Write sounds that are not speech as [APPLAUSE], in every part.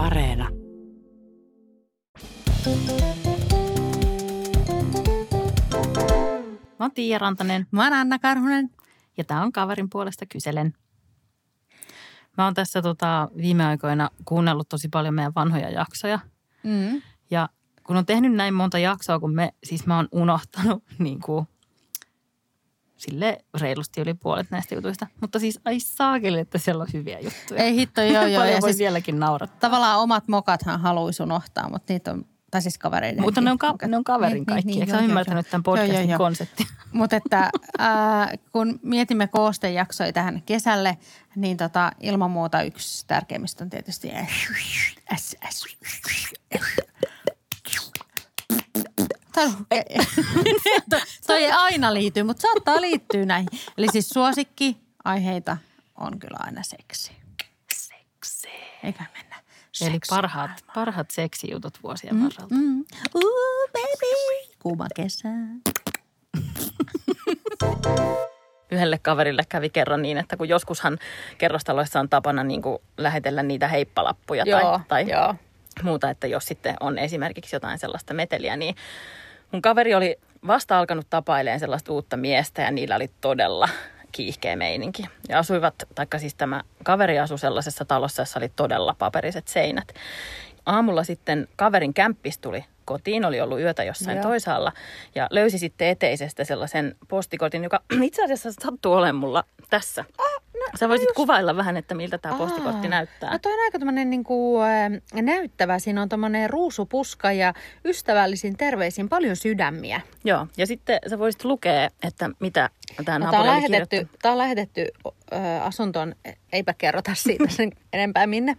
Areena. Mä oon Tiia Rantanen Mä oon Anna Karhunen. ja tää on kaverin puolesta kyselen. Mä oon tässä tota, viime aikoina kuunnellut tosi paljon meidän vanhoja jaksoja. Mm. Ja kun on tehnyt näin monta jaksoa, kun me, siis mä oon unohtanut [LAUGHS] niin kuin, sille reilusti yli puolet näistä jutuista. Mutta siis ai saakeli, että siellä on hyviä juttuja. Ei hitto, joo joo. Paljon Ja voi siis vieläkin naurattaa. tavallaan omat mokathan haluaisi unohtaa, mutta niitä on, tai siis kavereiden. Mutta ne on, ka- ne on kaverin kaikki. Eikö sä ymmärtänyt tämän podcastin konseptin? Mutta että äh, kun mietimme koostejaksoja tähän kesälle, niin tota, ilman muuta yksi tärkeimmistä on tietysti [LAUGHS] Toi, ei aina liity, mutta saattaa liittyä näihin. Eli siis suosikki aiheita on kyllä aina seksi. Seksi. Eikä mennä Eli seksumaan. parhaat, parhaat seksijutut vuosien mm. varrelta. Mm. Ooh, baby. Kuuma kesä. [LAUGHS] yhdelle kaverille kävi kerran niin, että kun joskushan kerrostaloissa on tapana niin kuin lähetellä niitä heippalappuja tai, Joo, tai joo. muuta, että jos sitten on esimerkiksi jotain sellaista meteliä, niin mun kaveri oli vasta alkanut tapailemaan sellaista uutta miestä ja niillä oli todella kiihkeä meininki. Ja asuivat, taikka siis tämä kaveri asui sellaisessa talossa, jossa oli todella paperiset seinät. Aamulla sitten kaverin kämppis tuli kotiin, oli ollut yötä jossain Joo. toisaalla ja löysi sitten eteisestä sellaisen postikotin, joka [CLEARS THROAT] itse asiassa sattuu olemaan mulla tässä. Sä voisit kuvailla vähän, että miltä tämä postikortti Aa. näyttää. No toi on aika tämmöinen niinku, äh, näyttävä. Siinä on tämmöinen ruusupuska ja ystävällisin terveisin paljon sydämiä. Joo, ja sitten sä voisit lukea, että mitä tämä No, naapuri tämä on lähetetty, tää on lähetetty äh, asuntoon, eipä kerrota siitä [LAUGHS] sen enempää minne.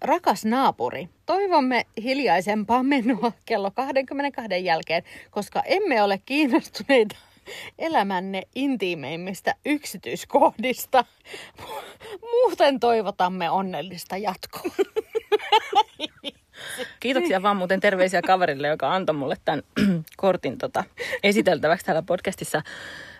Rakas naapuri, toivomme hiljaisempaa menoa kello 22 jälkeen, koska emme ole kiinnostuneita elämänne intiimeimmistä yksityiskohdista. Muuten toivotamme onnellista jatkoa. Kiitoksia vaan muuten terveisiä kaverille, joka antoi mulle tämän kortin tota, esiteltäväksi täällä podcastissa.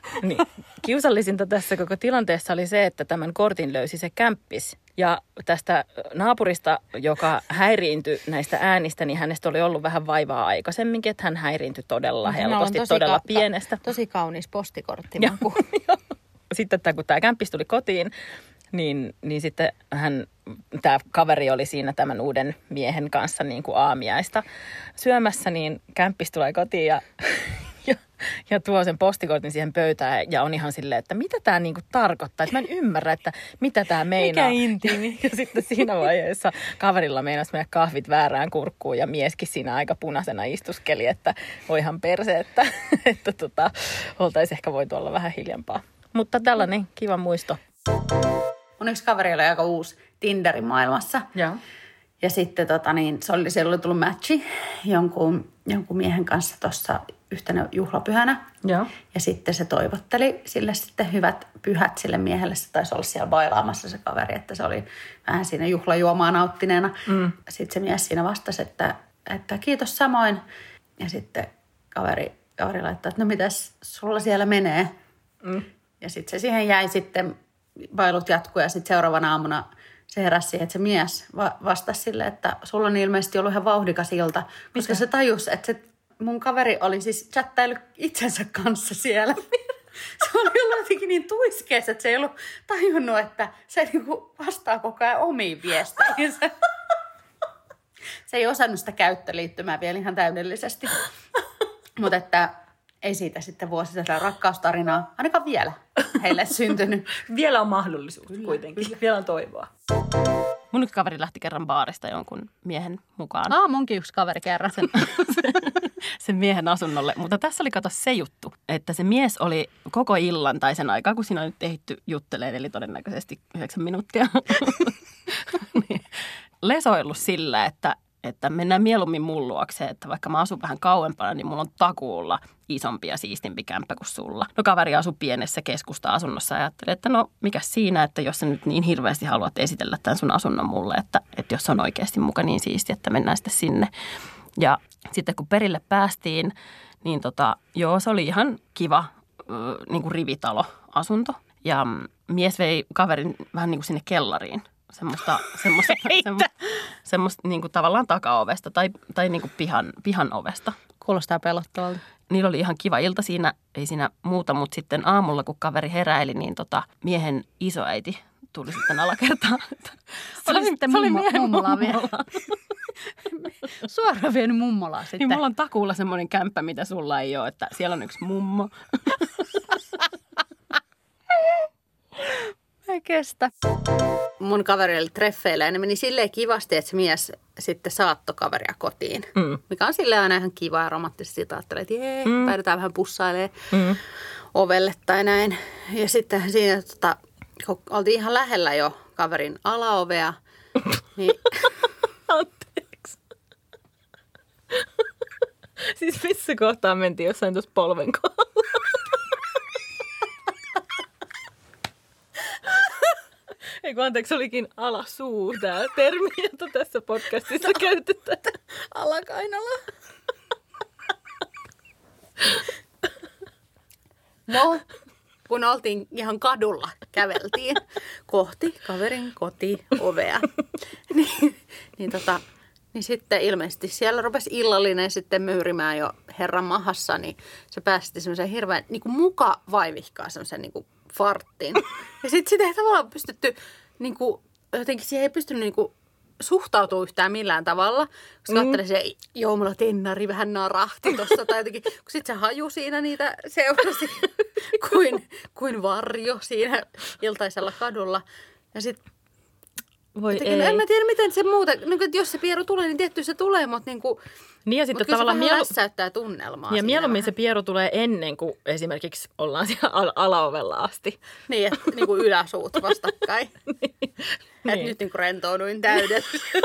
[LAUGHS] Niin, kiusallisinta tässä koko tilanteessa oli se, että tämän kortin löysi se kämppis. Ja tästä naapurista, joka häiriintyi näistä äänistä, niin hänestä oli ollut vähän vaivaa aikaisemminkin, että hän häiriintyi todella helposti, tosi todella ka- pienestä. Tosi kaunis postikortti. [LAUGHS] Sitten tämä, kun tämä kämppis tuli kotiin, niin, niin sitten hän, tämä kaveri oli siinä tämän uuden miehen kanssa niin kuin aamiaista syömässä, niin kämppis tulee kotiin ja, [LAUGHS] ja, ja tuo sen postikortin siihen pöytään ja on ihan silleen, että mitä tämä niin kuin tarkoittaa, että mä en ymmärrä, että mitä tämä meinaa. Mikä intiimi? Ja sitten siinä vaiheessa kaverilla meinasi mennä kahvit väärään kurkkuun ja mieskin siinä aika punaisena istuskeli, että voihan perse, että, [LAUGHS] että tota, oltaisiin ehkä voitu olla vähän hiljempaa. Mutta tällainen kiva muisto. Mun yksi kaveri oli aika uusi Tinderin maailmassa. Joo. Ja sitten tota, niin, se oli, siellä oli tullut matchi jonkun, jonkun miehen kanssa tuossa yhtenä juhlapyhänä. Joo. Ja sitten se toivotteli sille sitten hyvät pyhät sille miehelle. Se taisi olla siellä bailaamassa se kaveri, että se oli vähän siinä juhlajuomaa nauttineena. Mm. Sitten se mies siinä vastasi, että, että kiitos samoin. Ja sitten kaveri, kaveri laittoi, että no mitäs sulla siellä menee? Mm. Ja sitten se siihen jäi sitten, bailut jatkuu ja sitten seuraavana aamuna se heräsi siihen, että se mies va- vastasi sille, että sulla on ilmeisesti ollut ihan vauhdikas ilta. Koska se tajusi, että se mun kaveri oli siis chattailu itsensä kanssa siellä. Se oli ollut jotenkin niin tuiskeessa, että se ei ollut tajunnut, että se niinku vastaa koko ajan omiin viesteihin. Se ei osannut sitä käyttöliittymää vielä ihan täydellisesti. Mutta että ei siitä sitten vuosisata rakkaustarinaa, ainakaan vielä heille syntynyt. Vielä on mahdollisuus kyllä, kuitenkin. Kyllä. Vielä on toivoa. Mun yksi kaveri lähti kerran baarista jonkun miehen mukaan. Aa, munkin yksi kaveri kerran. sen, sen miehen asunnolle. Mutta tässä oli kato se juttu, että se mies oli koko illan tai sen aikaa, kun siinä on nyt ehditty jutteleen, eli todennäköisesti yhdeksän minuuttia, [LAUGHS] niin lesoillut sillä, että, että mennään mieluummin mun luokse, että vaikka mä asun vähän kauempana, niin mulla on takuulla isompi ja siistimpi kämppä kuin sulla. No kaveri asui pienessä keskusta-asunnossa ja ajatteli, että no mikä siinä, että jos sä nyt niin hirveästi haluat esitellä tämän sun asunnon mulle, että, että jos on oikeasti muka niin siisti, että mennään sitten sinne. Ja sitten kun perille päästiin, niin tota, joo, se oli ihan kiva niin kuin rivitalo-asunto. Ja mm, mies vei kaverin vähän niin kuin sinne kellariin. Semmoista, [LAUGHS] semmoista, semmo, semmoista niin kuin tavallaan takaovesta tai, tai niin kuin pihan, pihan ovesta. Kuulostaa pelottavalta. Niillä oli ihan kiva ilta siinä, ei siinä muuta, mutta sitten aamulla kun kaveri heräili, niin tota, miehen isoäiti tuli sitten alakertaan. Se oli sitten se oli mummo- miehen mummola vielä. mummola. [LAUGHS] Suoraan vienyt mummolaa sitten. Niin mulla on takuulla semmoinen kämppä, mitä sulla ei ole, että siellä on yksi mummo. [LAUGHS] Ei kestä. Mun kaveri oli treffeillä ja ne meni silleen kivasti, että se mies sitten saattoi kaveria kotiin. Mm. Mikä on silleen aina ihan kiva ja romanttisesti sitä ajattelee, että jee, mm. päädytään vähän pussailemaan Mm. ovelle tai näin. Ja sitten siinä tota, kun oltiin ihan lähellä jo kaverin alaovea, [LAUGHS] niin Anteeksi. [LAUGHS] siis missä kohtaa mentiin jossain tuossa polven kohdalla? [LAUGHS] Ei kun anteeksi, olikin alasuu tämä termi, jota tässä podcastissa käytetään. alakainala. No, kun oltiin ihan kadulla, käveltiin kohti kaverin kotiovea. [LAUGHS] niin, niin, tota, niin sitten ilmeisesti siellä rupesi illallinen sitten myyrimään jo herran mahassa, niin se päästi semmoisen hirveän niin kuin muka vaivihkaa semmoisen niin kuin farttiin. Ja sitten sitä ei tavallaan pystytty, niin kuin, jotenkin siihen ei pystynyt niin kuin, suhtautua yhtään millään tavalla. Koska mm. ajattelin se, joo, mulla tennari vähän narahti tosta tai jotenkin. Kun sit se haju siinä niitä seurasi [LAUGHS] kuin, kuin varjo siinä iltaisella kadulla. Ja sitten Voi Jotenkin, no en mä tiedä, miten se muuta, niin kuin, että jos se pieru tulee, niin tietty se tulee, mutta, niin kuin, Niin ja sitten tavallaan se vähän mielu... lässäyttää tunnelmaa. Ja mieluummin se vähän. pieru tulee ennen kuin esimerkiksi ollaan siellä al- alaovella asti. Niin, että niin kuin yläsuut vastakkain. [LAUGHS] niin. Että nyt niin kuin rentouduin täydellisesti. [LAUGHS]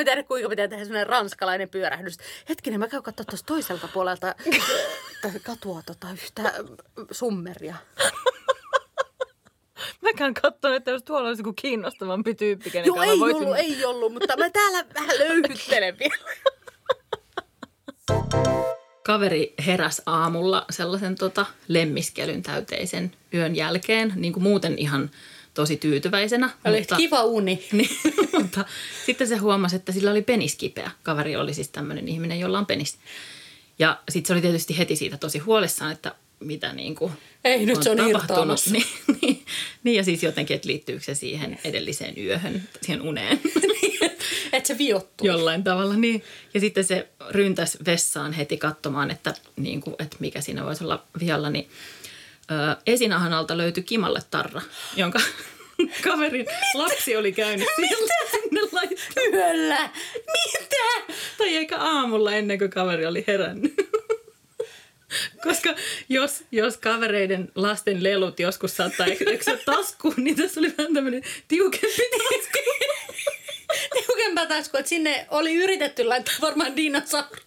Mä tiedä, kuinka pitää tehdä semmoinen ranskalainen pyörähdys. Hetkinen, mä käyn katsoa tuosta toiselta puolelta [LAUGHS] katua tota yhtä summeria. [LAUGHS] Mäkään katson, että jos tuolla olisi joku kiinnostavampi tyyppi, kenen Joo, ei voisin... ollut, ei ollut, mutta mä täällä vähän löyhyttelen vielä. [LAUGHS] Kaveri heräs aamulla sellaisen tota, lemmiskelyn täyteisen yön jälkeen, niin kuin muuten ihan tosi tyytyväisenä. Oli kiva uni. [LAUGHS] Niin, mutta sitten se huomasi, että sillä oli penis kipeä. Kaveri oli siis tämmöinen ihminen, jolla on penis. Ja sitten se oli tietysti heti siitä tosi huolissaan, että mitä niin kuin Ei, nyt se on tapahtunut. [LAUGHS] Niin, niin, niin, ja siis jotenkin, että liittyykö se siihen edelliseen yöhön, siihen uneen [LAUGHS] Että se viottuu. jollain tavalla. Niin. Ja sitten se ryntäsi vessaan heti katsomaan, että, niin kuin, että mikä siinä voisi olla vialla. Niin, esinahan alta löytyi kimalle tarra, jonka [LAUGHS] kaverin lapsi oli käynyt siellä sinne laittaa. Yöllä. Mitä? Tai eikä aamulla ennen kuin kaveri oli herännyt. [LAUGHS] Koska jos, jos kavereiden lasten lelut joskus saattaa eksyä taskuun, niin tässä oli vähän tämmöinen tiukempi tasku. [LAUGHS] Tiukempaa tasku, että sinne oli yritetty laittaa varmaan dinosaurut.